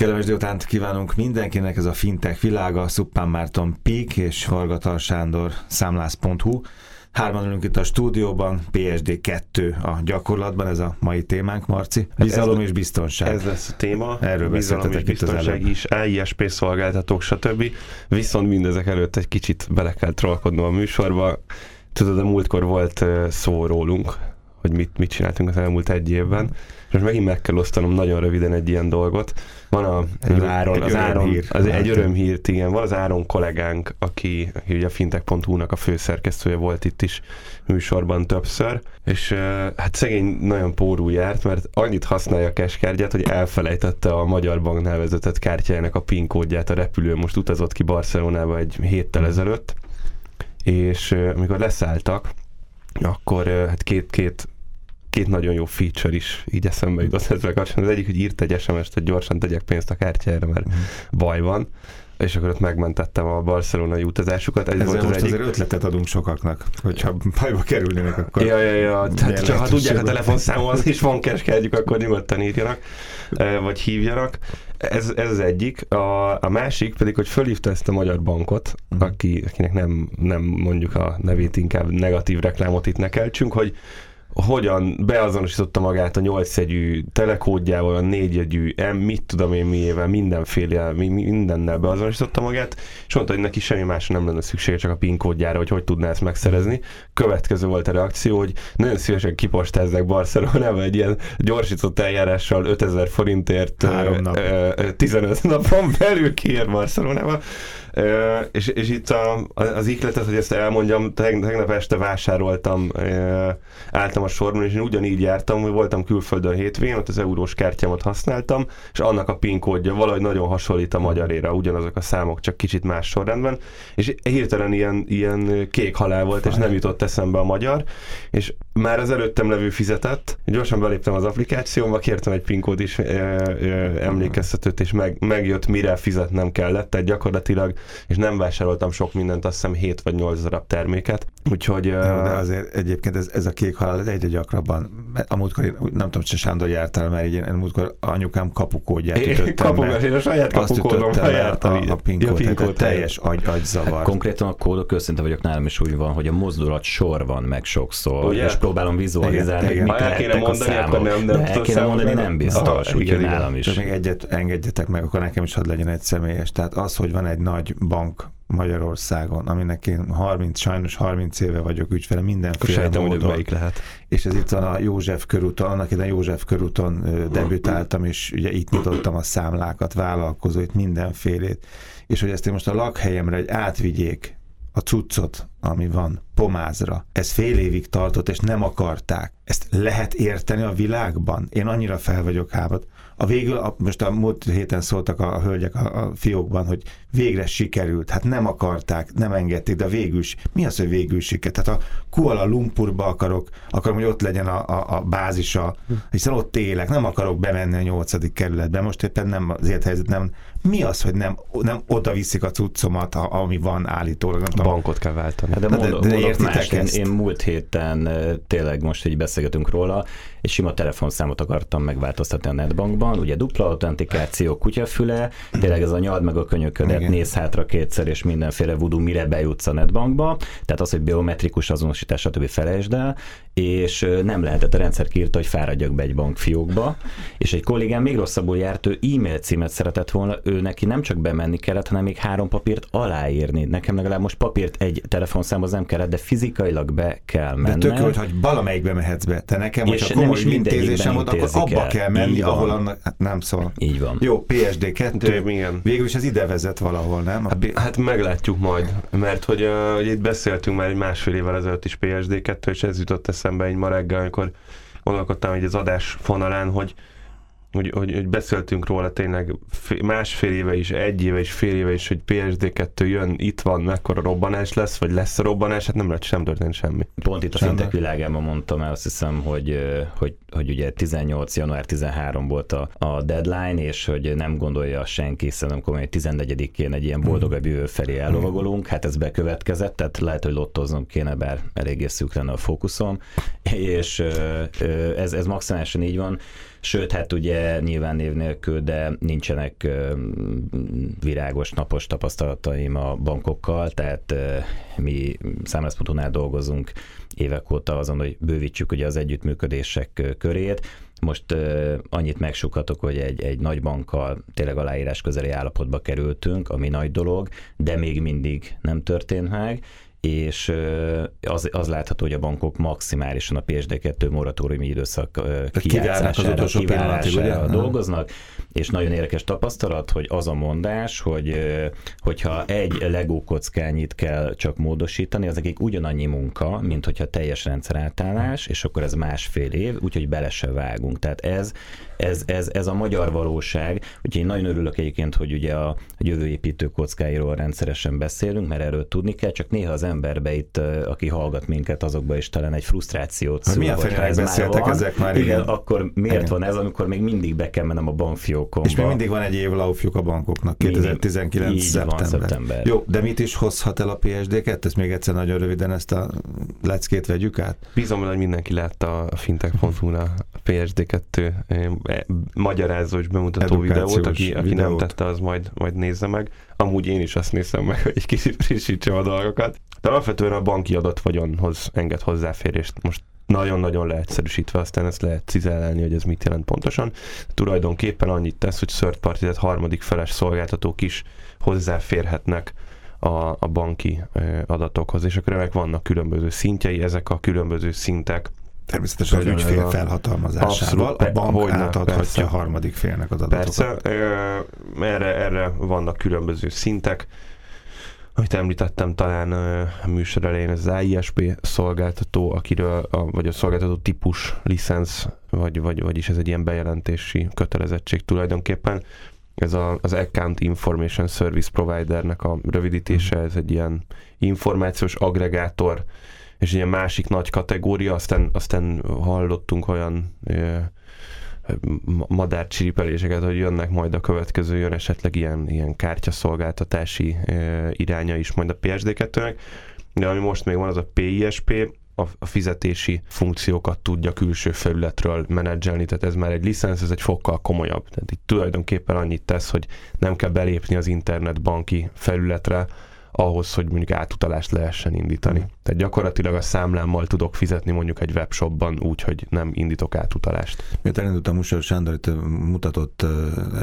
Kellemes délutánt kívánunk mindenkinek, ez a fintech világa, Szuppán Márton Pík és Vargatal Sándor számlász.hu. Hárman ülünk itt a stúdióban, PSD 2 a gyakorlatban, ez a mai témánk, Marci. Bizalom ez, és biztonság. Ez lesz a téma. Erről Bizalom és biztonság is, AISP szolgáltatók, stb. Viszont mindezek előtt egy kicsit bele kell trollkodnom a műsorba. Tudod, a múltkor volt szó rólunk, hogy mit, mit csináltunk az elmúlt egy évben. És most megint meg kell osztanom nagyon röviden egy ilyen dolgot. Van a, egy, Áron, az Áron, az egy örömhírt, igen, van az Áron kollégánk, aki, aki ugye a fintech.hu-nak a főszerkesztője volt itt is műsorban többször, és hát szegény nagyon pórú járt, mert annyit használja a keskártyát, hogy elfelejtette a Magyar Bank nevezetett kártyájának a PIN kódját a repülő, most utazott ki Barcelonába egy héttel ezelőtt, és amikor leszálltak, akkor hát két-két két nagyon jó feature is így eszembe jutott ezzel kapcsolatban. Az egyik, hogy írt egy SMS-t, hogy gyorsan tegyek pénzt a kártyára, mert mm. baj van és akkor ott megmentettem a barcelonai utazásukat. Ez volt az most egyik... azért ötletet adunk sokaknak, hogyha bajba kerülnének, akkor... Ja, ja, ja. Tehát, csak ha tudják a telefonszámot, és van keskártyuk, akkor nyugodtan írjanak, vagy hívjanak. Ez, ez az egyik. A, a másik pedig, hogy fölhívta ezt a magyar bankot, uh-huh. aki, akinek nem, nem mondjuk a nevét, inkább negatív reklámot itt ne keltsünk, hogy hogyan beazonosította magát a nyolcjegyű telekódjával, a négyjegyű, M, mit tudom én miével, mindenféle, mindennel beazonosította magát, és mondta, hogy neki semmi másra nem lenne szüksége, csak a PIN kódjára, hogy hogy tudná ezt megszerezni. Következő volt a reakció, hogy nagyon szívesen kipostázzák Barcelonába egy ilyen gyorsított eljárással 5000 forintért nap. 15 napon belül kiér Barcelonába és, és itt a, az ikletet, hogy ezt elmondjam, tegnap este vásároltam, álltam a sorban, és én ugyanígy jártam, hogy voltam külföldön hétvégén, ott az eurós kártyámat használtam, és annak a PIN kódja valahogy nagyon hasonlít a magyarére, ugyanazok a számok, csak kicsit más sorrendben, és hirtelen ilyen, ilyen kék halál volt, Faj. és nem jutott eszembe a magyar, és már az előttem levő fizetett, gyorsan beléptem az applikációmba, kértem egy PIN kód is emlékeztetőt, és meg, megjött, mire fizetnem kellett, tehát gyakorlatilag és nem vásároltam sok mindent, azt hiszem 7 vagy 8 darab terméket. Úgyhogy... De azért egyébként ez, ez a kék halál egyre gyakrabban. Amúgykor én nem tudom, hogy Sándor jártál, mert én múltkor anyukám kapukódját ütöttem Kapukás, én a saját kapukódommal jártam. A, a PIN kód, ja, teljes agy, agyzavar. Hát konkrétan a kódok őszinte vagyok, nálam is úgy van, hogy a mozdulat sor van meg sokszor, Ugye? és próbálom vizualizálni, igen, hogy mit el kéne mondani, a akkor nem, nem de el kéne mondani, nem biztos, úgyhogy nálam is. Még egyet engedjetek meg, akkor nekem is hadd legyen egy személyes. Tehát az, hogy van egy nagy bank Magyarországon, aminek én 30, sajnos 30 éve vagyok ügyfele, mindenféle Sejtem, módon. Hogy lehet. És ez itt van a József körúton, annak ide József körúton debütáltam, és ugye itt nyitottam a számlákat, vállalkozóit, mindenfélét. És hogy ezt én most a lakhelyemre egy átvigyék a cuccot, ami van pomázra. Ez fél évig tartott, és nem akarták. Ezt lehet érteni a világban? Én annyira fel vagyok hábat. A végül, a, most a múlt héten szóltak a, a hölgyek a, a fiókban, hogy végre sikerült. Hát nem akarták, nem engedték, de végül is. Mi az, hogy végül sikerült? Tehát a Kuala Lumpurba akarok, akarom, hogy ott legyen a, a, a bázisa, hiszen ott élek, nem akarok bemenni a nyolcadik kerületbe. Most éppen nem az élethelyzet, nem. Mi az, hogy nem, nem oda viszik a cuccomat, ami van állítólag? Nem a bankot kell váltani. De, de, de, de értitek más. Én, én múlt héten tényleg most így beszélgetünk róla, egy sima telefonszámot akartam megváltoztatni a netbankban, ugye dupla autentikáció, kutyafüle, tényleg ez a nyald meg a könyöködet, Igen. néz hátra kétszer, és mindenféle voodoo, mire bejutsz a netbankba, tehát az, hogy biometrikus azonosítás, stb. felejtsd el, és nem lehetett, a rendszer kiírta, hogy fáradjak be egy bankfiókba, és egy kollégám még rosszabbul járt, ő e-mail címet szeretett volna, ő neki nem csak bemenni kellett, hanem még három papírt aláírni. Nekem legalább most papírt egy telefonszámhoz nem kellett, de fizikailag be kell menni. De tök hogy valamelyikbe mehetsz be. Te nekem, és hogyha komoly intézésem volt, akkor abba el. kell menni, ahol annak, hát nem szól. Így van. Jó, PSD 2, igen. végül is ez ide vezet valahol, nem? Hát, hát meglátjuk majd, mert hogy, uh, hogy itt beszéltünk már egy másfél évvel ezelőtt is PSD 2, és ez jutott eszembe egy ma reggel, amikor gondolkodtam egy az adás fonalán, hogy hogy, hogy, hogy beszéltünk róla tényleg másfél éve is, egy éve is, fél éve is, hogy PSD2 jön, itt van, mekkora robbanás lesz, vagy lesz a robbanás, hát nem lehet sem történt semmi. Pont itt a fintek világában mondtam el, azt hiszem, hogy, hogy, hogy ugye 18. január 13 volt a, a deadline, és hogy nem gondolja senki, szerintem hogy 14-én egy ilyen boldogabb jövő felé ellovagolunk, hát ez bekövetkezett, tehát lehet, hogy lottoznom kéne, bár eléggé szűk lenne a fókuszom, és ez, ez maximálisan így van, Sőt, hát ugye nyilván név nélkül, de nincsenek virágos napos tapasztalataim a bankokkal, tehát mi számlászpontonál dolgozunk évek óta azon, hogy bővítsük ugye az együttműködések körét. Most uh, annyit megsukhatok, hogy egy, egy nagy bankkal tényleg aláírás közeli állapotba kerültünk, ami nagy dolog, de még mindig nem történt meg, és az, az látható, hogy a bankok maximálisan a PSD2 moratóriumi időszak kijátszására, kiválására dolgoznak, és nagyon érdekes tapasztalat, hogy az a mondás, hogy hogyha egy Lego kockányit kell csak módosítani, az nekik ugyanannyi munka, mint hogyha teljes rendszerátállás, és akkor ez másfél év, úgyhogy bele se vágunk. Tehát ez, ez, ez, ez a magyar valóság, úgyhogy én nagyon örülök egyébként, hogy ugye a, jövőépítő kockáiról rendszeresen beszélünk, mert erről tudni kell, csak néha az emberbe itt, aki hallgat minket, azokba is talán egy frusztrációt szül. Milyen ez beszéltek már van, ezek már? Igen, igen, akkor miért igen. van ez, amikor még mindig be kell mennem a bankfiókomba? És még mindig van egy év laufjuk a bankoknak, 2019 mindig, szeptember. Van, szeptember. Jó, de mit is hozhat el a PSD2? Ezt még egyszer nagyon röviden ezt a leckét vegyük át. Bízom, hogy mindenki látta a fintech.hu-n a PSD2 magyarázó és bemutató videót, aki, aki videót. nem tette, az majd, majd nézze meg. Amúgy én is azt nézem meg, hogy egy kicsit frissítsem a dolgokat. De alapvetően a banki adatvagyonhoz enged hozzáférést. Most nagyon-nagyon leegyszerűsítve, aztán ezt lehet cizellelni, hogy ez mit jelent pontosan. Tulajdonképpen annyit tesz, hogy third party, tehát harmadik feles szolgáltatók is hozzáférhetnek a, a banki adatokhoz, és akkor ennek vannak különböző szintjei, ezek a különböző szintek Természetesen az ügyfél felhatalmazásával Abszolút, a bank hogyne, átadhatja persze. a harmadik félnek az adatokat. Persze, erre, erre vannak különböző szintek. Amit említettem talán a műsor elején, ez az AISP szolgáltató, akiről, a, vagy a szolgáltató típus, licensz, vagy, vagy, vagyis ez egy ilyen bejelentési kötelezettség tulajdonképpen. Ez a, az Account Information Service Providernek a rövidítése, ez egy ilyen információs agregátor, és ilyen másik nagy kategória, aztán, aztán hallottunk olyan madárcsiripeléseket, hogy jönnek majd a következő, jön esetleg ilyen, ilyen kártyaszolgáltatási iránya is majd a PSD2-nek, de ami most még van, az a PISP, a fizetési funkciókat tudja külső felületről menedzselni, tehát ez már egy licensz, ez egy fokkal komolyabb. Tehát itt tulajdonképpen annyit tesz, hogy nem kell belépni az internetbanki felületre, ahhoz, hogy mondjuk átutalást lehessen indítani. Mm. Tehát gyakorlatilag a számlámmal tudok fizetni mondjuk egy webshopban úgy, hogy nem indítok átutalást. Miért elindultam, Musor Sándor itt mutatott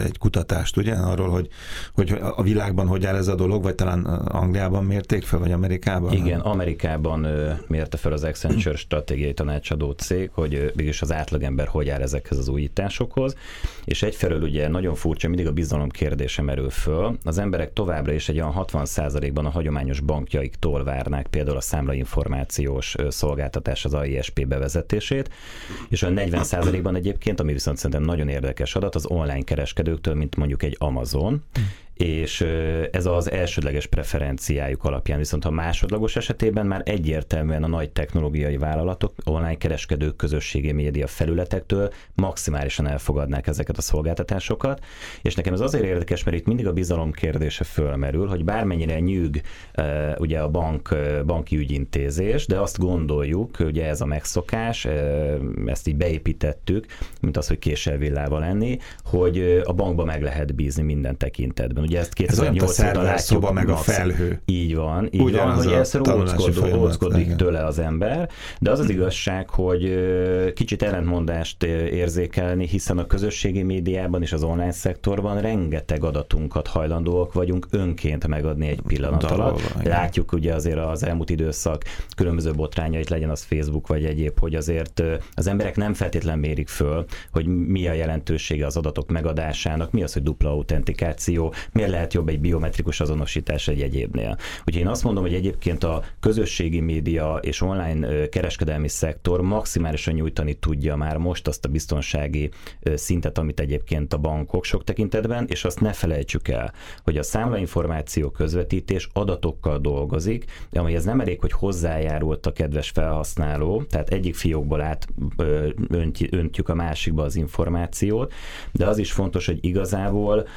egy kutatást, ugye, arról, hogy, hogy a világban hogy áll ez a dolog, vagy talán Angliában mérték fel, vagy Amerikában? Igen, Amerikában mérte fel az Accenture stratégiai tanácsadó cég, hogy mégis az átlagember hogy áll ezekhez az újításokhoz, és egyfelől ugye nagyon furcsa, mindig a bizalom kérdése merül föl. Az emberek továbbra is egy olyan 60 ban a hagyományos bankjaiktól várnák például a számlainformációs szolgáltatás az AISP bevezetését, és a 40%-ban egyébként, ami viszont szerintem nagyon érdekes adat, az online kereskedőktől, mint mondjuk egy Amazon, és ez az elsődleges preferenciájuk alapján, viszont a másodlagos esetében már egyértelműen a nagy technológiai vállalatok, online kereskedők, közösségi média felületektől maximálisan elfogadnák ezeket a szolgáltatásokat, és nekem ez azért érdekes, mert itt mindig a bizalom kérdése fölmerül, hogy bármennyire nyűg ugye a bank, banki ügyintézés, de azt gondoljuk, ugye ez a megszokás, ezt így beépítettük, mint az, hogy késsel villával lenni, hogy a bankba meg lehet bízni minden tekintetben Ugye ezt 2008 óta látjuk. Szoba meg a felhő. Így van, így Ugyanaz van, hogy ezt óckodik tőle az ember, de az az igazság, hogy kicsit ellentmondást érzékelni, hiszen a közösségi médiában és az online szektorban rengeteg adatunkat hajlandóak vagyunk önként megadni egy pillanat Dalolva, alatt. Igen. Látjuk ugye azért az elmúlt időszak különböző botrányait, legyen az Facebook vagy egyéb, hogy azért az emberek nem feltétlen mérik föl, hogy mi a jelentősége az adatok megadásának, mi az, hogy dupla autentikáció, miért lehet jobb egy biometrikus azonosítás egy egyébnél. Úgyhogy én azt mondom, hogy egyébként a közösségi média és online kereskedelmi szektor maximálisan nyújtani tudja már most azt a biztonsági szintet, amit egyébként a bankok sok tekintetben, és azt ne felejtsük el, hogy a számlainformáció közvetítés adatokkal dolgozik, ez nem elég, hogy hozzájárult a kedves felhasználó, tehát egyik fiókból át öntjük a másikba az információt, de az is fontos, hogy igazából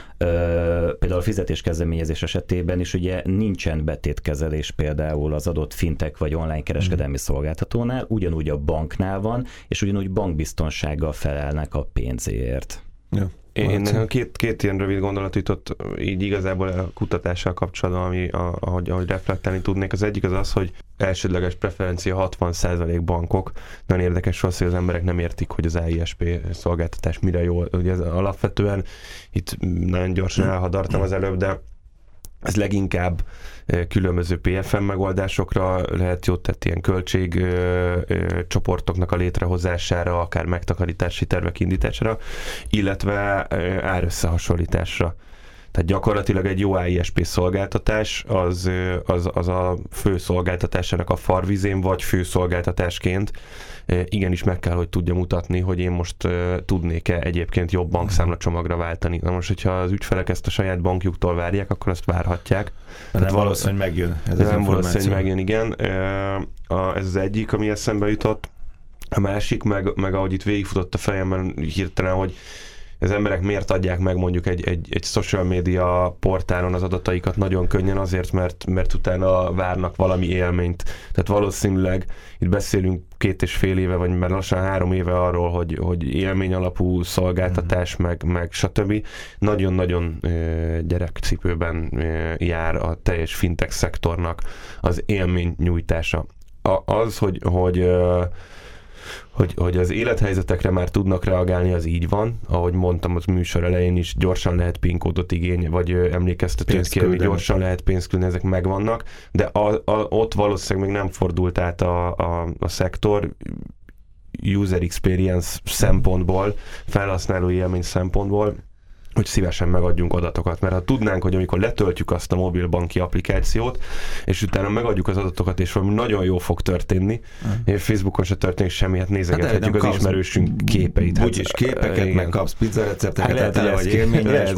Például a fizetéskezdeményezés esetében is ugye nincsen betétkezelés például az adott fintek vagy online kereskedelmi mm. szolgáltatónál, ugyanúgy a banknál van, és ugyanúgy bankbiztonsággal felelnek a pénzéért. Ja. Én nekem két, két ilyen rövid gondolat jutott így igazából a kutatással kapcsolatban, ami, a, ahogy, ahogy reflektálni tudnék. Az egyik az az, hogy elsődleges preferencia 60% bankok. Nagyon érdekes az, hogy az emberek nem értik, hogy az AISP szolgáltatás mire jó. Ugye ez alapvetően itt nagyon gyorsan elhadartam az előbb, de ez leginkább különböző PFM megoldásokra lehet jót tett ilyen költség csoportoknak a létrehozására, akár megtakarítási tervek indítására, illetve árösszehasonlításra. Tehát gyakorlatilag egy jó AISP szolgáltatás az, az, az a fő szolgáltatásának a farvizén, vagy fő szolgáltatásként igenis meg kell, hogy tudja mutatni, hogy én most tudnék-e egyébként jobb bankszámla csomagra váltani. Na most, hogyha az ügyfelek ezt a saját bankjuktól várják, akkor azt várhatják. Nem hát valószínű, hogy megjön. Ez nem valószínű, hogy megjön, igen. Ez az egyik, ami eszembe jutott. A másik, meg, meg ahogy itt végigfutott a fejemben hirtelen, hogy az emberek miért adják meg mondjuk egy, egy, egy social media portálon az adataikat nagyon könnyen azért, mert, mert utána várnak valami élményt. Tehát valószínűleg itt beszélünk két és fél éve, vagy már lassan három éve arról, hogy, hogy élmény alapú szolgáltatás, mm. meg, meg stb. Nagyon-nagyon gyerekcipőben jár a teljes fintech szektornak az élmény nyújtása. A, az, hogy, hogy hogy, hogy az élethelyzetekre már tudnak reagálni, az így van. Ahogy mondtam az műsor elején is, gyorsan lehet PIN kódot igény, vagy emlékeztetőt kérni, gyorsan lehet pénzt küldeni, ezek megvannak, de a, a, ott valószínűleg még nem fordult át a, a, a szektor user experience szempontból, felhasználói élmény szempontból, hogy szívesen megadjunk adatokat, mert ha tudnánk, hogy amikor letöltjük azt a mobilbanki applikációt, és utána megadjuk az adatokat, és valami nagyon jó fog történni, uh. és Facebookon se történik semmi, hát nézegethetjük hát, az ismerősünk képeit. Hát, úgyis képeket, igen. meg kapsz pizzarecepteket, hát lehet, vagy élményes,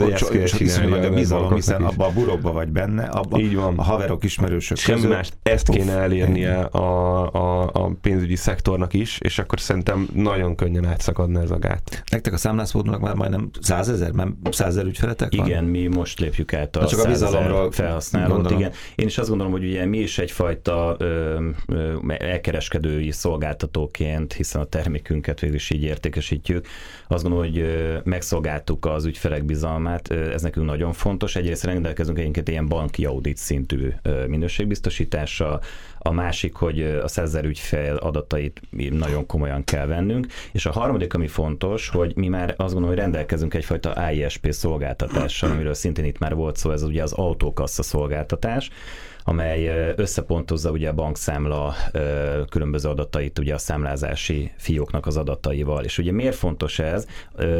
iszonyú nagy a bizalom, hiszen abba a burokba vagy benne, abba Így van. a haverok, ismerősök Semmi között. Mást, ezt kéne elérnie a, a, a pénzügyi szektornak is, és akkor szerintem nagyon könnyen átszakadna ez a gát. Nektek a számlászmódnak már majdnem százezer, mert százezer ügyfeletek van? Igen, mi most lépjük át a, csak a bizalomról felhasználót. Gondolom. Igen. Én is azt gondolom, hogy ugye mi is egyfajta ö, ö, elkereskedői szolgáltatóként, hiszen a termékünket végül is így értékesítjük. Azt gondolom, hogy ö, megszolgáltuk az ügyfelek bizalmát, ö, ez nekünk nagyon fontos. Egyrészt rendelkezünk egyébként ilyen banki audit szintű ö, minőségbiztosítással, a másik, hogy a százezer ügyfél adatait nagyon komolyan kell vennünk, és a harmadik, ami fontos, hogy mi már azt gondolom, hogy rendelkezünk egyfajta ISP szolgáltatással, amiről szintén itt már volt szó, ez ugye az autókassa szolgáltatás, amely összepontozza ugye a bankszámla különböző adatait ugye a számlázási fióknak az adataival. És ugye miért fontos ez?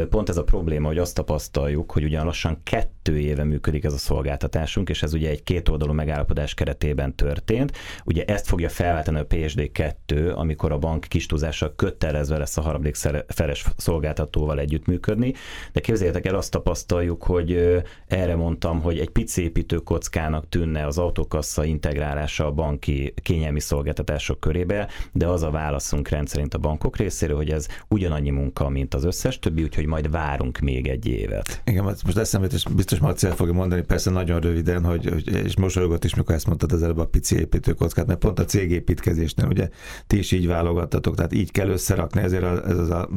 Pont ez a probléma, hogy azt tapasztaljuk, hogy ugyan lassan kettő éve működik ez a szolgáltatásunk, és ez ugye egy kétoldalú megállapodás keretében történt. Ugye ezt fogja felváltani a PSD2, amikor a bank kis túlzással kötelezve lesz a harmadik feles szolgáltatóval együttműködni. De képzeljétek el, azt tapasztaljuk, hogy erre mondtam, hogy egy pici építőkockának tűnne az autókassa visszaintegrálása a banki kényelmi szolgáltatások körébe, de az a válaszunk rendszerint a bankok részéről, hogy ez ugyanannyi munka, mint az összes többi, úgyhogy majd várunk még egy évet. Igen, most eszembe, és biztos Marci el fogja mondani, persze nagyon röviden, hogy, hogy és mosolygott is, mikor ezt mondtad az előbb a pici építőkockát, mert pont a cégépítkezésnél ugye ti is így válogattatok, tehát így kell összerakni, ezért a, ez az a,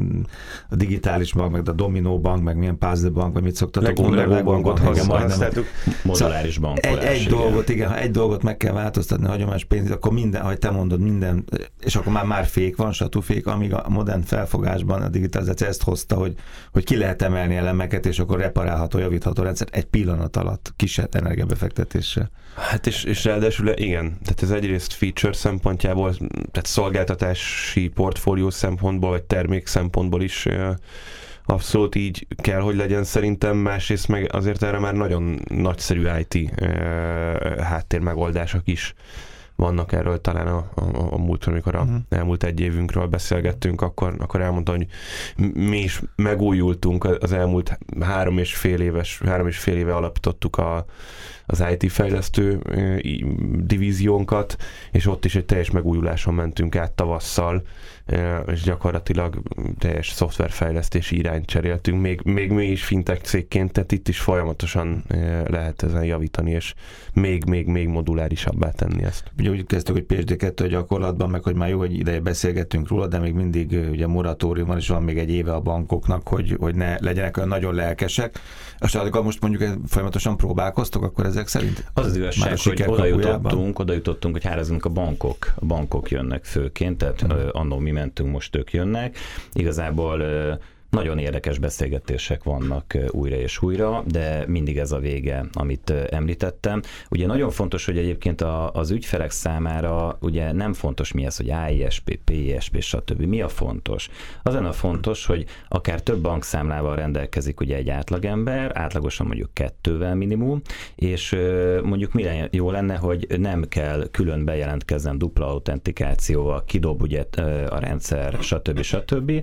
a digitális bank, meg a Dominó bank, meg milyen puzzle bank, vagy mit szoktatok mondani, a bankot használtuk. Moduláris bankolás. Egy, egy dolgot, igen, ha egy dolgot dolgot meg kell változtatni, a hagyományos pénz, akkor minden, ahogy te mondod, minden, és akkor már, már fék van, satúfék, amíg a modern felfogásban a digitalizáció ezt hozta, hogy, hogy ki lehet emelni elemeket, és akkor reparálható, javítható rendszer egy pillanat alatt, kisebb energiabefektetéssel. Hát és, és ráadásul igen, tehát ez egyrészt feature szempontjából, tehát szolgáltatási portfólió szempontból, vagy termék szempontból is abszolút így kell, hogy legyen szerintem, másrészt meg azért erre már nagyon nagyszerű IT háttér megoldások is vannak erről talán a, a, a múlt, amikor a uh-huh. elmúlt egy évünkről beszélgettünk, akkor, akkor elmondta, hogy mi is megújultunk az elmúlt három és fél éves, három és fél éve alapítottuk a, az IT fejlesztő divíziónkat, és ott is egy teljes megújuláson mentünk át tavasszal, és gyakorlatilag teljes szoftverfejlesztési irányt cseréltünk, még, még mi is fintech cégként, tehát itt is folyamatosan lehet ezen javítani, és még, még, még modulárisabbá tenni ezt. Ugye úgy kezdtük, hogy PSD2 gyakorlatban, meg hogy már jó, hogy ideje beszélgettünk róla, de még mindig ugye moratórium van, és van még egy éve a bankoknak, hogy, hogy ne legyenek olyan nagyon lelkesek. És ha most mondjuk folyamatosan próbálkoztok, akkor ezek szerint? Az az igazság, hogy oda jutottunk, oda jutottunk, hogy hárezünk a bankok. A bankok jönnek főként, tehát hmm. annó mi mentünk, most ők jönnek. Igazából nagyon érdekes beszélgetések vannak újra és újra, de mindig ez a vége, amit említettem. Ugye nagyon fontos, hogy egyébként a, az ügyfelek számára ugye nem fontos mi ez, hogy AISP, PISP, stb. Mi a fontos? Az a fontos, hogy akár több bankszámlával rendelkezik ugye egy átlagember, átlagosan mondjuk kettővel minimum, és mondjuk mi jó lenne, hogy nem kell külön bejelentkeznem dupla autentikációval, kidob ugye a rendszer, stb. stb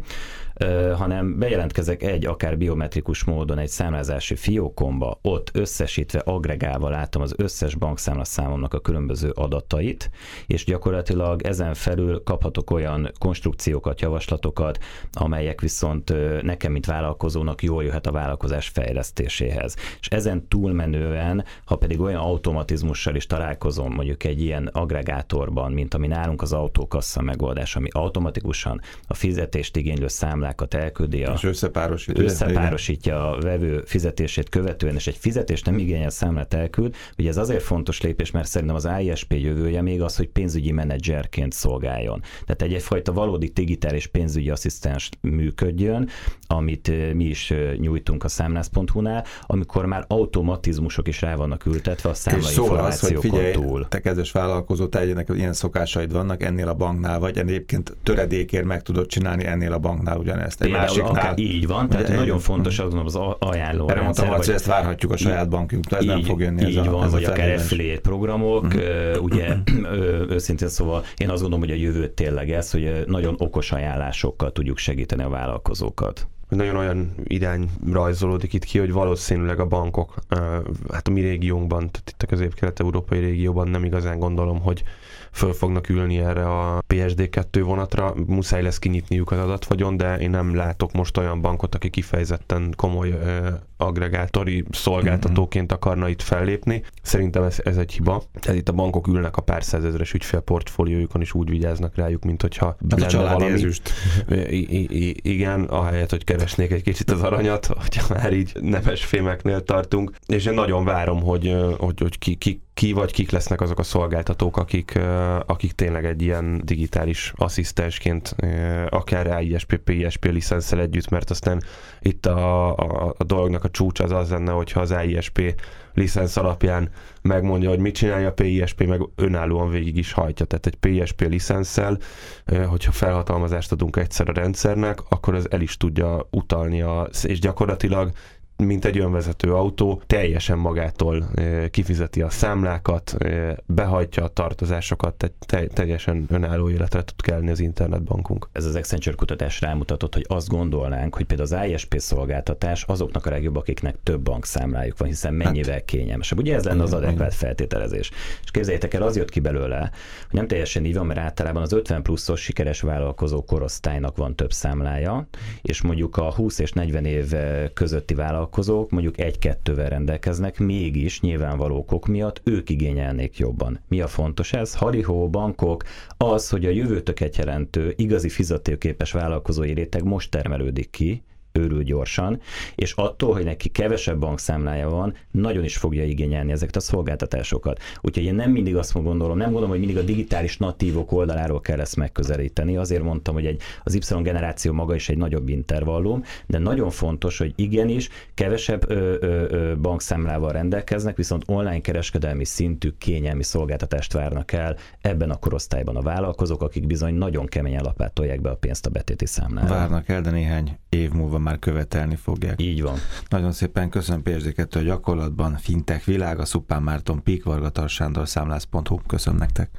hanem bejelentkezek egy akár biometrikus módon egy számlázási fiókomba, ott összesítve, agregálva látom az összes bankszámlaszámomnak a különböző adatait, és gyakorlatilag ezen felül kaphatok olyan konstrukciókat, javaslatokat, amelyek viszont nekem, mint vállalkozónak jól jöhet a vállalkozás fejlesztéséhez. És ezen túlmenően, ha pedig olyan automatizmussal is találkozom, mondjuk egy ilyen agregátorban, mint ami nálunk az autókassa megoldás, ami automatikusan a fizetést igénylő számlát számlákat elküldi, a, és összepárosítja, összepárosítja a vevő fizetését követően, és egy fizetés nem igényel számlát elküld. Ugye ez azért fontos lépés, mert szerintem az ISP jövője még az, hogy pénzügyi menedzserként szolgáljon. Tehát egy egyfajta valódi digitális pénzügyi asszisztens működjön, amit mi is nyújtunk a számlász.hu-nál, amikor már automatizmusok is rá vannak ültetve a számla információkon az, hogy túl. Te kezdős vállalkozó, te ilyen szokásaid vannak, ennél a banknál vagy, egyébként töredékért meg tudod csinálni ennél a banknál ugyan ezt. Egy másiknál. Akár, így van, tehát nagyon egy, fontos azon az ajánló Erre mondtam, hogy ezt várhatjuk a saját bankjunktól, ez így, nem fog jönni. Így ez a, van, ez vagy a akár affiliate programok, uh-huh. ugye őszintén szóval én azt gondolom, hogy a jövő tényleg ez, hogy nagyon okos ajánlásokkal tudjuk segíteni a vállalkozókat nagyon olyan irány rajzolódik itt ki, hogy valószínűleg a bankok, hát a mi régiónkban, tehát itt a közép-kelet-európai régióban nem igazán gondolom, hogy föl fognak ülni erre a PSD2 vonatra, muszáj lesz kinyitniuk az adatvagyon, de én nem látok most olyan bankot, aki kifejezetten komoly agregátori szolgáltatóként akarna itt fellépni. Szerintem ez, ez egy hiba. Tehát itt a bankok ülnek a pár százezres ügyfélportfóliójukon, és úgy vigyáznak rájuk, mint hogyha hát a családi valami. ezüst. I- I- igen, ahelyett, hogy keresnék egy kicsit az aranyat, hogyha már így nemes fémeknél tartunk. És én nagyon várom, hogy, hogy, hogy ki, ki, ki vagy kik lesznek azok a szolgáltatók, akik, akik tényleg egy ilyen digitális asszisztensként, akár ISP, ISP licenszel együtt, mert aztán itt a, a, a dolognak a csúcs az az lenne, hogyha az ISP licensz alapján megmondja, hogy mit csinálja a PISP, meg önállóan végig is hajtja. Tehát egy PISP licenszel, hogyha felhatalmazást adunk egyszer a rendszernek, akkor az el is tudja utalni, a, és gyakorlatilag mint egy önvezető autó, teljesen magától kifizeti a számlákat, behajtja a tartozásokat, te- te- teljesen önálló életre tud kelni az internetbankunk. Ez az Accenture kutatás rámutatott, hogy azt gondolnánk, hogy például az ISP szolgáltatás azoknak a legjobb, akiknek több bankszámlájuk van, hiszen mennyivel hát, kényelmesebb. Ugye ez lenne az adekvát feltételezés. És képzeljétek el, az jött ki belőle, hogy nem teljesen így van, mert általában az 50 pluszos sikeres vállalkozó korosztálynak van több számlája, és mondjuk a 20 és 40 év közötti vállalkozó vállalkozók mondjuk egy-kettővel rendelkeznek, mégis nyilvánvaló okok miatt ők igényelnék jobban. Mi a fontos ez? Harihó, bankok, az, hogy a jövőtöket jelentő, igazi fizetőképes vállalkozói réteg most termelődik ki, őrül gyorsan, és attól, hogy neki kevesebb bankszámlája van, nagyon is fogja igényelni ezeket a szolgáltatásokat. Úgyhogy én nem mindig azt gondolom, nem gondolom, hogy mindig a digitális natívok oldaláról kell ezt megközelíteni. Azért mondtam, hogy egy, az Y generáció maga is egy nagyobb intervallum, de nagyon fontos, hogy igenis kevesebb ö, ö, ö, bankszámlával rendelkeznek, viszont online kereskedelmi szintű kényelmi szolgáltatást várnak el ebben a korosztályban a vállalkozók, akik bizony nagyon keményen lapátolják be a pénzt a betéti számlára. Várnak el, de néhány év múlva már követelni fogják. Így van. Nagyon szépen köszönöm psd a gyakorlatban, fintech világ, a Szupán Márton, Pík Varga Sándor számlász.hu. Köszönöm nektek.